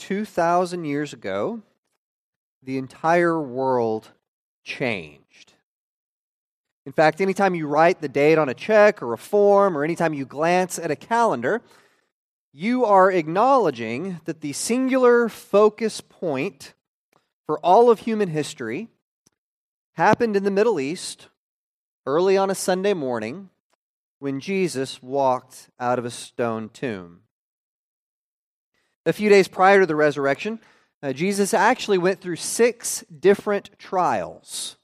2,000 years ago, the entire world changed. In fact, anytime you write the date on a check or a form, or anytime you glance at a calendar, you are acknowledging that the singular focus point for all of human history happened in the Middle East early on a Sunday morning when Jesus walked out of a stone tomb. A few days prior to the resurrection, uh, Jesus actually went through six different trials.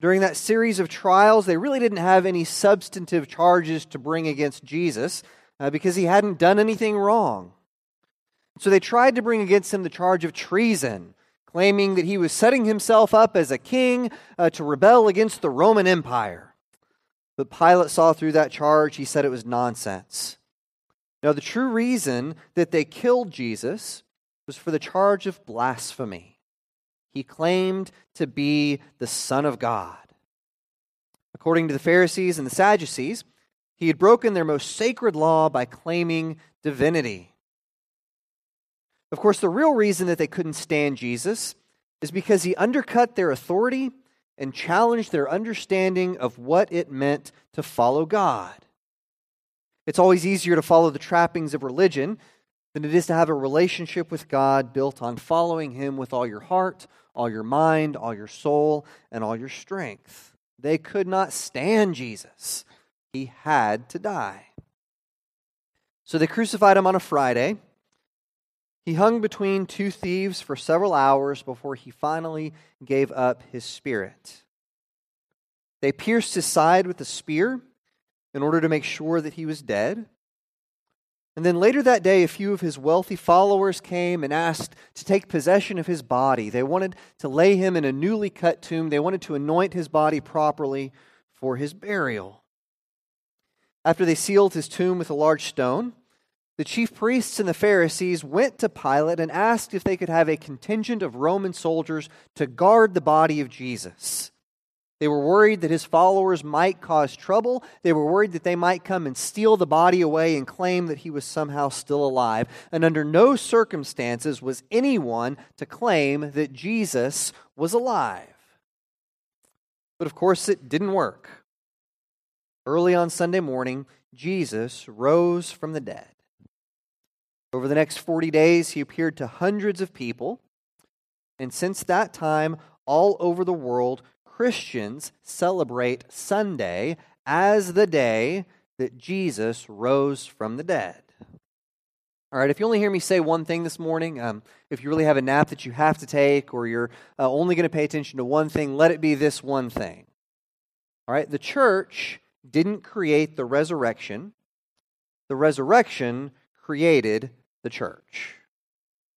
During that series of trials, they really didn't have any substantive charges to bring against Jesus uh, because he hadn't done anything wrong. So they tried to bring against him the charge of treason, claiming that he was setting himself up as a king uh, to rebel against the Roman Empire. But Pilate saw through that charge. He said it was nonsense. Now, the true reason that they killed Jesus was for the charge of blasphemy. He claimed to be the Son of God. According to the Pharisees and the Sadducees, he had broken their most sacred law by claiming divinity. Of course, the real reason that they couldn't stand Jesus is because he undercut their authority and challenged their understanding of what it meant to follow God. It's always easier to follow the trappings of religion than it is to have a relationship with God built on following Him with all your heart, all your mind, all your soul, and all your strength. They could not stand Jesus. He had to die. So they crucified him on a Friday. He hung between two thieves for several hours before he finally gave up his spirit. They pierced his side with a spear in order to make sure that he was dead. And then later that day, a few of his wealthy followers came and asked to take possession of his body. They wanted to lay him in a newly cut tomb, they wanted to anoint his body properly for his burial. After they sealed his tomb with a large stone, the chief priests and the Pharisees went to Pilate and asked if they could have a contingent of Roman soldiers to guard the body of Jesus. They were worried that his followers might cause trouble. They were worried that they might come and steal the body away and claim that he was somehow still alive. And under no circumstances was anyone to claim that Jesus was alive. But of course, it didn't work. Early on Sunday morning, Jesus rose from the dead. Over the next 40 days, he appeared to hundreds of people. And since that time, all over the world, Christians celebrate Sunday as the day that Jesus rose from the dead. All right, if you only hear me say one thing this morning, um, if you really have a nap that you have to take, or you're uh, only going to pay attention to one thing, let it be this one thing. All right, the church didn't create the resurrection, the resurrection created the church.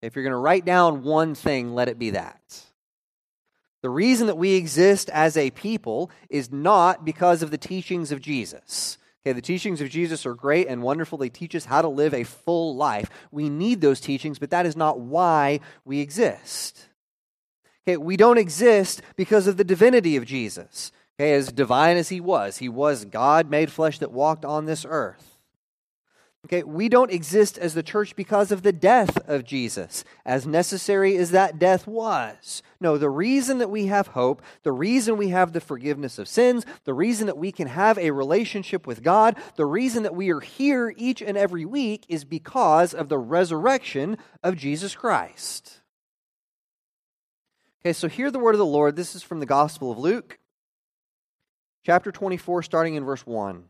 If you're going to write down one thing, let it be that. The reason that we exist as a people is not because of the teachings of Jesus. Okay, the teachings of Jesus are great and wonderful. They teach us how to live a full life. We need those teachings, but that is not why we exist. Okay, we don't exist because of the divinity of Jesus. Okay, as divine as he was, he was God made flesh that walked on this earth. Okay, we don't exist as the church because of the death of Jesus, as necessary as that death was. No, the reason that we have hope, the reason we have the forgiveness of sins, the reason that we can have a relationship with God, the reason that we are here each and every week is because of the resurrection of Jesus Christ. Okay, so hear the word of the Lord. This is from the Gospel of Luke, chapter 24, starting in verse 1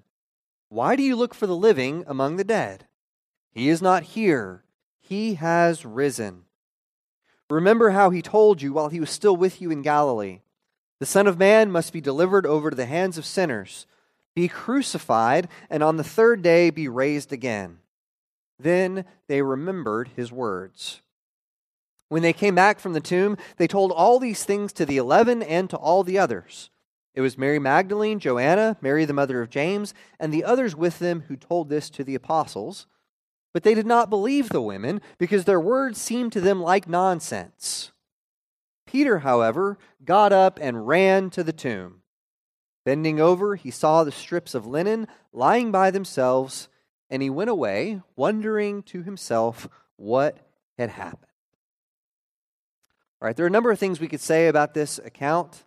why do you look for the living among the dead? He is not here, he has risen. Remember how he told you while he was still with you in Galilee The Son of Man must be delivered over to the hands of sinners, be crucified, and on the third day be raised again. Then they remembered his words. When they came back from the tomb, they told all these things to the eleven and to all the others. It was Mary Magdalene, Joanna, Mary the mother of James, and the others with them who told this to the apostles. But they did not believe the women, because their words seemed to them like nonsense. Peter, however, got up and ran to the tomb. Bending over, he saw the strips of linen lying by themselves, and he went away, wondering to himself what had happened. All right, there are a number of things we could say about this account.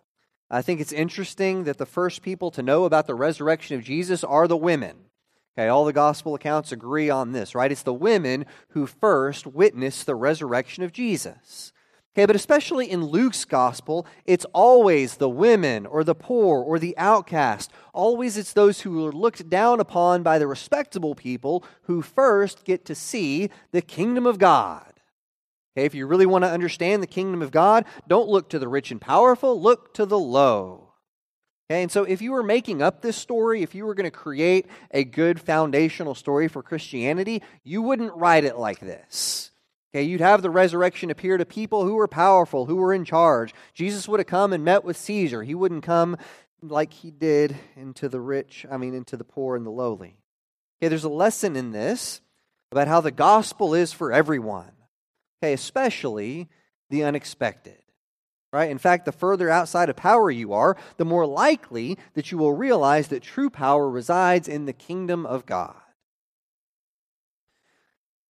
I think it's interesting that the first people to know about the resurrection of Jesus are the women. Okay, all the gospel accounts agree on this, right? It's the women who first witness the resurrection of Jesus. Okay, but especially in Luke's gospel, it's always the women or the poor or the outcast. Always it's those who are looked down upon by the respectable people who first get to see the kingdom of God. Okay, if you really want to understand the kingdom of God, don't look to the rich and powerful, look to the low. Okay, and so if you were making up this story, if you were going to create a good foundational story for Christianity, you wouldn't write it like this. Okay, you'd have the resurrection appear to people who were powerful, who were in charge. Jesus would have come and met with Caesar. He wouldn't come like he did into the rich, I mean, into the poor and the lowly. Okay, there's a lesson in this about how the gospel is for everyone. Okay, especially the unexpected. Right? In fact, the further outside of power you are, the more likely that you will realize that true power resides in the kingdom of God.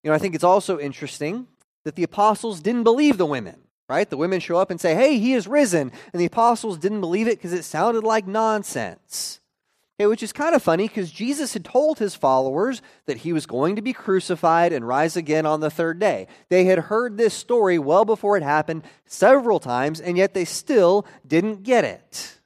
You know, I think it's also interesting that the apostles didn't believe the women, right? The women show up and say, hey, he is risen. And the apostles didn't believe it because it sounded like nonsense. Okay, which is kind of funny because Jesus had told his followers that he was going to be crucified and rise again on the third day. They had heard this story well before it happened several times, and yet they still didn't get it.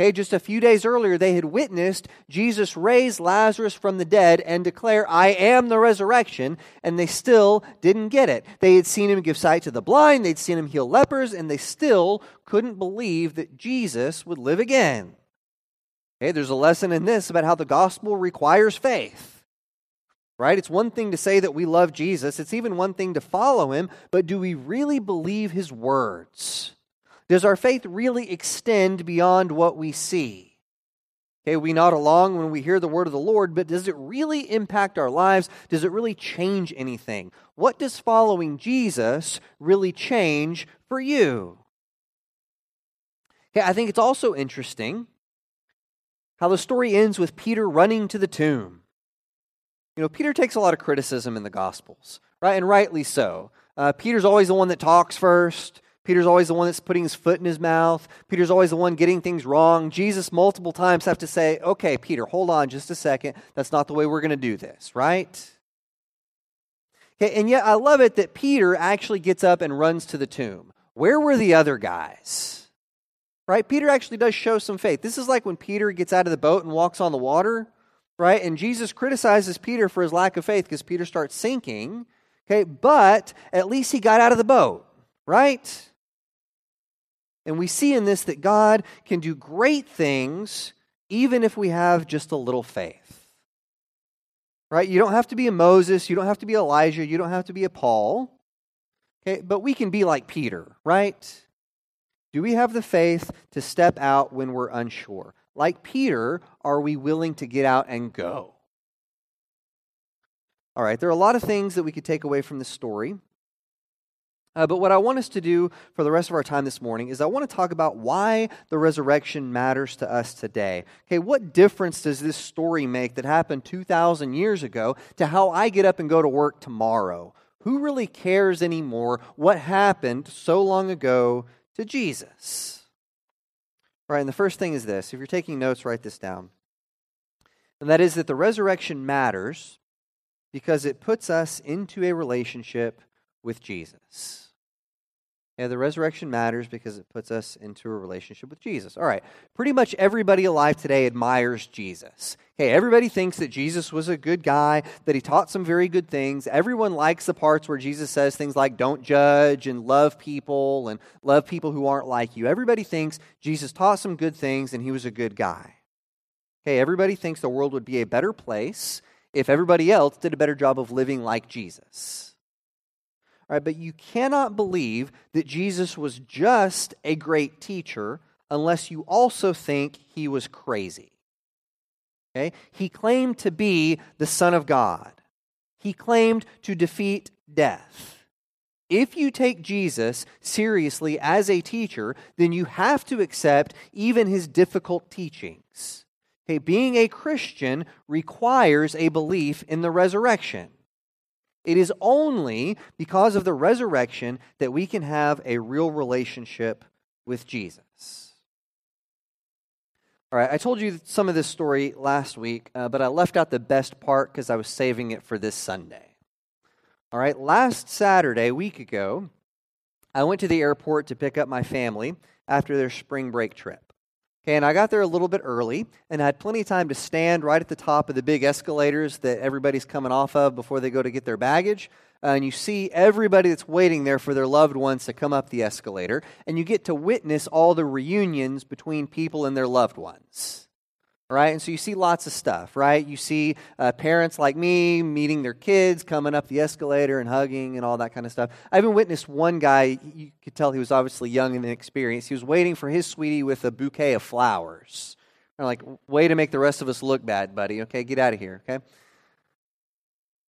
Okay, just a few days earlier, they had witnessed Jesus raise Lazarus from the dead and declare, I am the resurrection, and they still didn't get it. They had seen him give sight to the blind, they'd seen him heal lepers, and they still couldn't believe that Jesus would live again. Okay, there's a lesson in this about how the gospel requires faith. Right? It's one thing to say that we love Jesus, it's even one thing to follow him, but do we really believe his words? Does our faith really extend beyond what we see? Okay, we nod along when we hear the word of the Lord, but does it really impact our lives? Does it really change anything? What does following Jesus really change for you? Okay, I think it's also interesting how the story ends with Peter running to the tomb. You know, Peter takes a lot of criticism in the Gospels, right? And rightly so. Uh, Peter's always the one that talks first. Peter's always the one that's putting his foot in his mouth. Peter's always the one getting things wrong. Jesus multiple times have to say, okay, Peter, hold on just a second. That's not the way we're going to do this, right? Okay, and yet I love it that Peter actually gets up and runs to the tomb. Where were the other guys? Right? Peter actually does show some faith. This is like when Peter gets out of the boat and walks on the water, right? And Jesus criticizes Peter for his lack of faith because Peter starts sinking, okay? But at least he got out of the boat, right? And we see in this that God can do great things even if we have just a little faith. Right? You don't have to be a Moses, you don't have to be Elijah, you don't have to be a Paul. Okay, but we can be like Peter, right? Do we have the faith to step out when we're unsure? Like Peter, are we willing to get out and go? All right, there are a lot of things that we could take away from this story. Uh, but what I want us to do for the rest of our time this morning is I want to talk about why the resurrection matters to us today. Okay, what difference does this story make that happened 2,000 years ago to how I get up and go to work tomorrow? Who really cares anymore what happened so long ago to Jesus. Right, and the first thing is this if you're taking notes, write this down. And that is that the resurrection matters because it puts us into a relationship with Jesus. Yeah, the resurrection matters because it puts us into a relationship with Jesus. All right, pretty much everybody alive today admires Jesus. Okay, everybody thinks that Jesus was a good guy, that he taught some very good things. Everyone likes the parts where Jesus says things like, don't judge and love people and love people who aren't like you. Everybody thinks Jesus taught some good things and he was a good guy. Okay, everybody thinks the world would be a better place if everybody else did a better job of living like Jesus. Right, but you cannot believe that Jesus was just a great teacher unless you also think he was crazy. Okay? He claimed to be the Son of God. He claimed to defeat death. If you take Jesus seriously as a teacher, then you have to accept even his difficult teachings. Okay, being a Christian requires a belief in the resurrection. It is only because of the resurrection that we can have a real relationship with Jesus. All right, I told you some of this story last week, uh, but I left out the best part because I was saving it for this Sunday. All right, last Saturday, a week ago, I went to the airport to pick up my family after their spring break trip. And I got there a little bit early and I had plenty of time to stand right at the top of the big escalators that everybody's coming off of before they go to get their baggage. Uh, and you see everybody that's waiting there for their loved ones to come up the escalator, and you get to witness all the reunions between people and their loved ones right? And so you see lots of stuff, right? You see uh, parents like me meeting their kids, coming up the escalator and hugging and all that kind of stuff. I even witnessed one guy, you could tell he was obviously young and inexperienced. He was waiting for his sweetie with a bouquet of flowers. Like, way to make the rest of us look bad, buddy. Okay, get out of here, okay?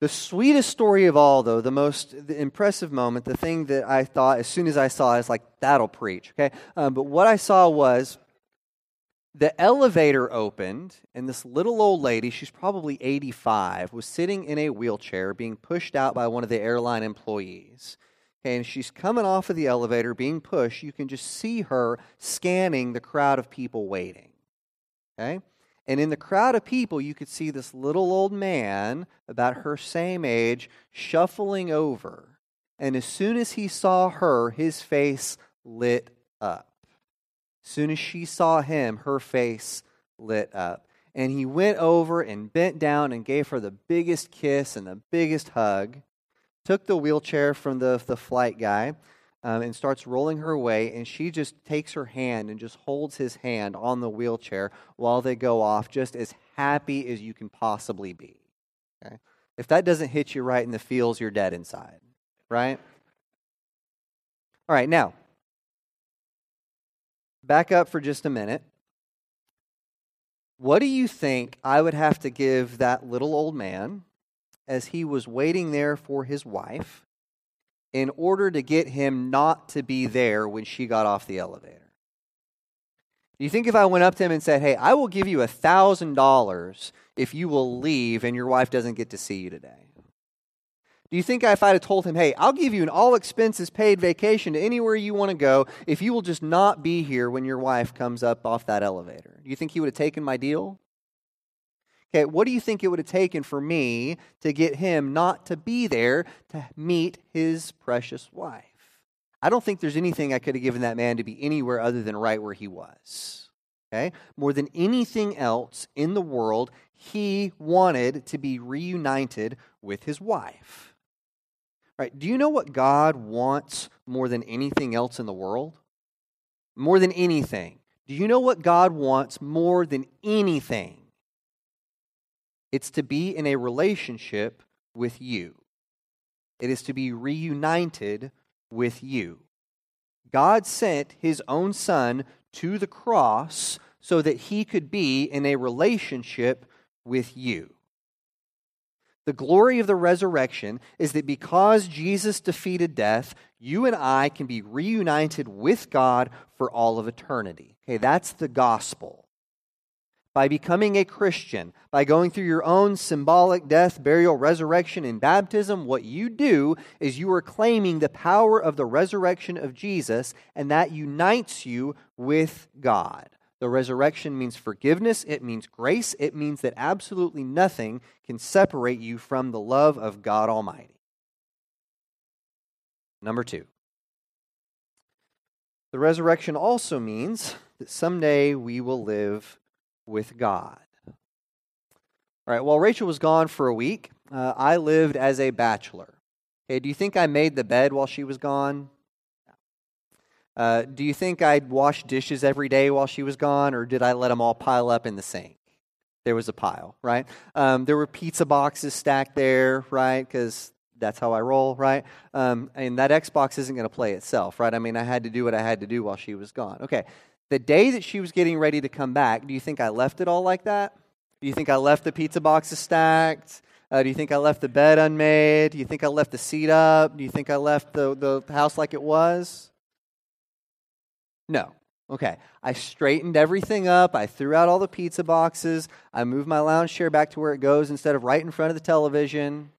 The sweetest story of all, though, the most the impressive moment, the thing that I thought as soon as I saw, I was like, that'll preach, okay? Um, but what I saw was the elevator opened, and this little old lady, she's probably 85, was sitting in a wheelchair being pushed out by one of the airline employees. And she's coming off of the elevator, being pushed. You can just see her scanning the crowd of people waiting. Okay? And in the crowd of people, you could see this little old man, about her same age, shuffling over. And as soon as he saw her, his face lit up. Soon as she saw him, her face lit up. And he went over and bent down and gave her the biggest kiss and the biggest hug, took the wheelchair from the, the flight guy, um, and starts rolling her away. And she just takes her hand and just holds his hand on the wheelchair while they go off, just as happy as you can possibly be. Okay? If that doesn't hit you right in the feels, you're dead inside, right? All right, now, back up for just a minute. What do you think I would have to give that little old man as he was waiting there for his wife in order to get him not to be there when she got off the elevator? Do you think if I went up to him and said, Hey, I will give you a $1,000 if you will leave and your wife doesn't get to see you today? Do you think if I'd have told him, hey, I'll give you an all expenses paid vacation to anywhere you want to go if you will just not be here when your wife comes up off that elevator? Do you think he would have taken my deal? Okay, what do you think it would have taken for me to get him not to be there to meet his precious wife? I don't think there's anything I could have given that man to be anywhere other than right where he was. Okay? More than anything else in the world, he wanted to be reunited with his wife. Right? Do you know what God wants more than anything else in the world? More than anything. Do you know what God wants more than anything? It's to be in a relationship with you. It is to be reunited with you. God sent his own son to the cross so that he could be in a relationship with you. The glory of the resurrection is that because Jesus defeated death, you and I can be reunited with God for all of eternity. Okay, that's the gospel. By becoming a Christian, by going through your own symbolic death, burial, resurrection, and baptism, what you do is you are claiming the power of the resurrection of Jesus, and that unites you with God. The resurrection means forgiveness, it means grace, it means that absolutely nothing can separate you from the love of God Almighty. Number two, the resurrection also means that someday we will live with God. All right, while Rachel was gone for a week, uh, I lived as a bachelor. Okay, do you think I made the bed while she was gone? Uh, do you think I'd wash dishes every day while she was gone, or did I let them all pile up in the sink? There was a pile, right? Um, there were pizza boxes stacked there, right? Because that's how I roll, right? Um, and that Xbox isn't going to play itself, right? I mean, I had to do what I had to do while she was gone. Okay, the day that she was getting ready to come back, do you think I left it all like that? Do you think I left the pizza boxes stacked? Uh, do you think I left the bed unmade? Do you think I left the seat up? Do you think I left the, the house like it was? No. Okay. I straightened everything up. I threw out all the pizza boxes. I moved my lounge chair back to where it goes instead of right in front of the television.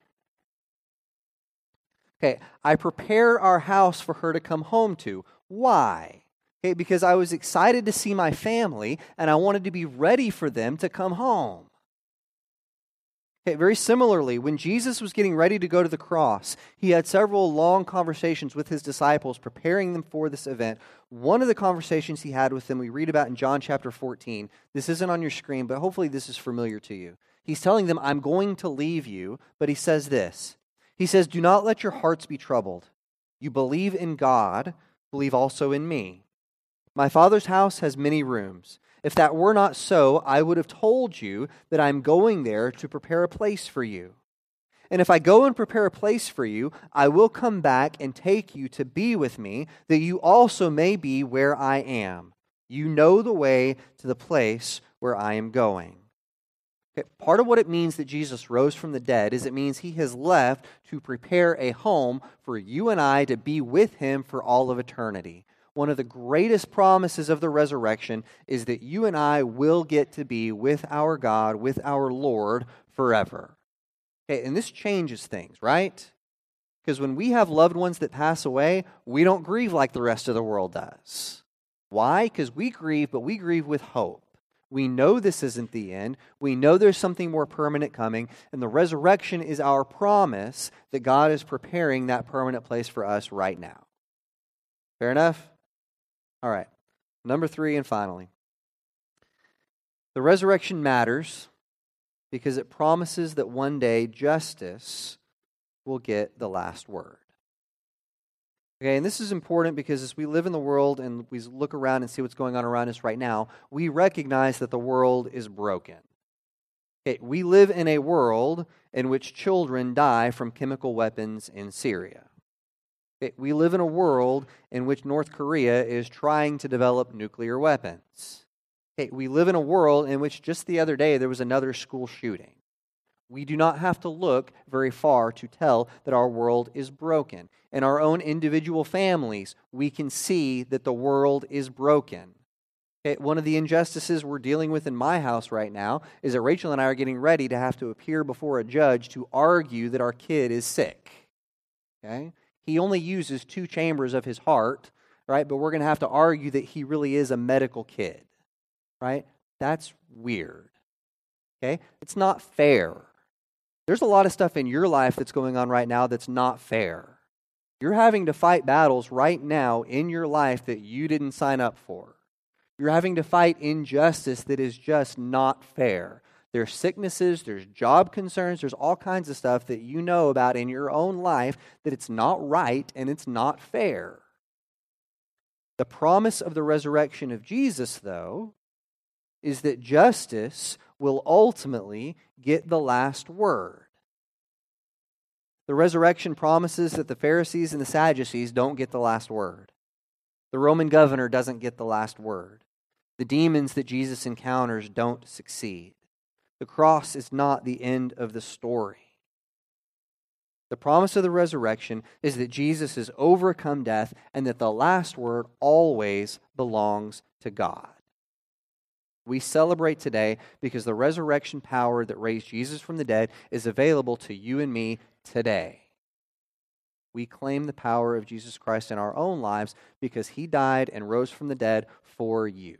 Okay. I prepare our house for her to come home to. Why? Okay, because I was excited to see my family and I wanted to be ready for them to come home. Okay, very similarly, when Jesus was getting ready to go to the cross, he had several long conversations with his disciples, preparing them for this event. One of the conversations he had with them, we read about in John chapter 14. This isn't on your screen, but hopefully this is familiar to you. He's telling them, I'm going to leave you, but he says this He says, Do not let your hearts be troubled. You believe in God, believe also in me. My Father's house has many rooms. If that were not so, I would have told you that I'm going there to prepare a place for you. And if I go and prepare a place for you, I will come back and take you to be with me, that you also may be where I am. You know the way to the place where I am going. Okay, part of what it means that Jesus rose from the dead is it means he has left to prepare a home for you and I to be with him for all of eternity one of the greatest promises of the resurrection is that you and I will get to be with our God, with our Lord forever. Okay, and this changes things, right? Because when we have loved ones that pass away, we don't grieve like the rest of the world does. Why? Because we grieve, but we grieve with hope. We know this isn't the end. We know there's something more permanent coming, and the resurrection is our promise that God is preparing that permanent place for us right now. Fair enough? All right. Number three, and finally, the resurrection matters because it promises that one day justice will get the last word. Okay, and this is important because as we live in the world and we look around and see what's going on around us right now, we recognize that the world is broken. Okay, we live in a world in which children die from chemical weapons in Syria. We live in a world in which North Korea is trying to develop nuclear weapons. We live in a world in which just the other day there was another school shooting. We do not have to look very far to tell that our world is broken. In our own individual families, we can see that the world is broken. Okay, one of the injustices we're dealing with in my house right now is that Rachel and I are getting ready to have to appear before a judge to argue that our kid is sick. Okay? He only uses two chambers of his heart, right? But we're going to have to argue that he really is a medical kid, right? That's weird. Okay? It's not fair. There's a lot of stuff in your life that's going on right now that's not fair. You're having to fight battles right now in your life that you didn't sign up for. You're having to fight injustice that is just not fair. There's sicknesses, there's job concerns, there's all kinds of stuff that you know about in your own life that it's not right and it's not fair. The promise of the resurrection of Jesus, though, is that justice will ultimately get the last word. The resurrection promises that the Pharisees and the Sadducees don't get the last word. The Roman governor doesn't get the last word. The demons that Jesus encounters don't succeed. The cross is not the end of the story. The promise of the resurrection is that Jesus has overcome death and that the last word always belongs to God. We celebrate today because the resurrection power that raised Jesus from the dead is available to you and me today. We claim the power of Jesus Christ in our own lives because he died and rose from the dead for you.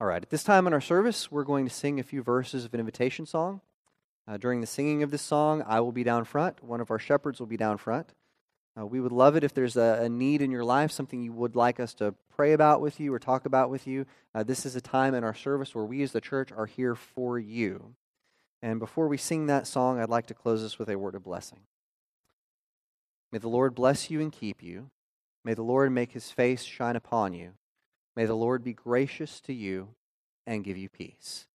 All right, at this time in our service, we're going to sing a few verses of an invitation song. Uh, during the singing of this song, I will be down front. One of our shepherds will be down front. Uh, we would love it if there's a, a, need in your life, something you would like us to pray about with you or talk about with you. Uh, this is a time in our service where we as the church are here for you. And before we sing that song, I'd like to close this with a word of blessing. May the Lord bless you and keep you. May the Lord make his face shine upon you May the Lord be gracious to you and give you peace.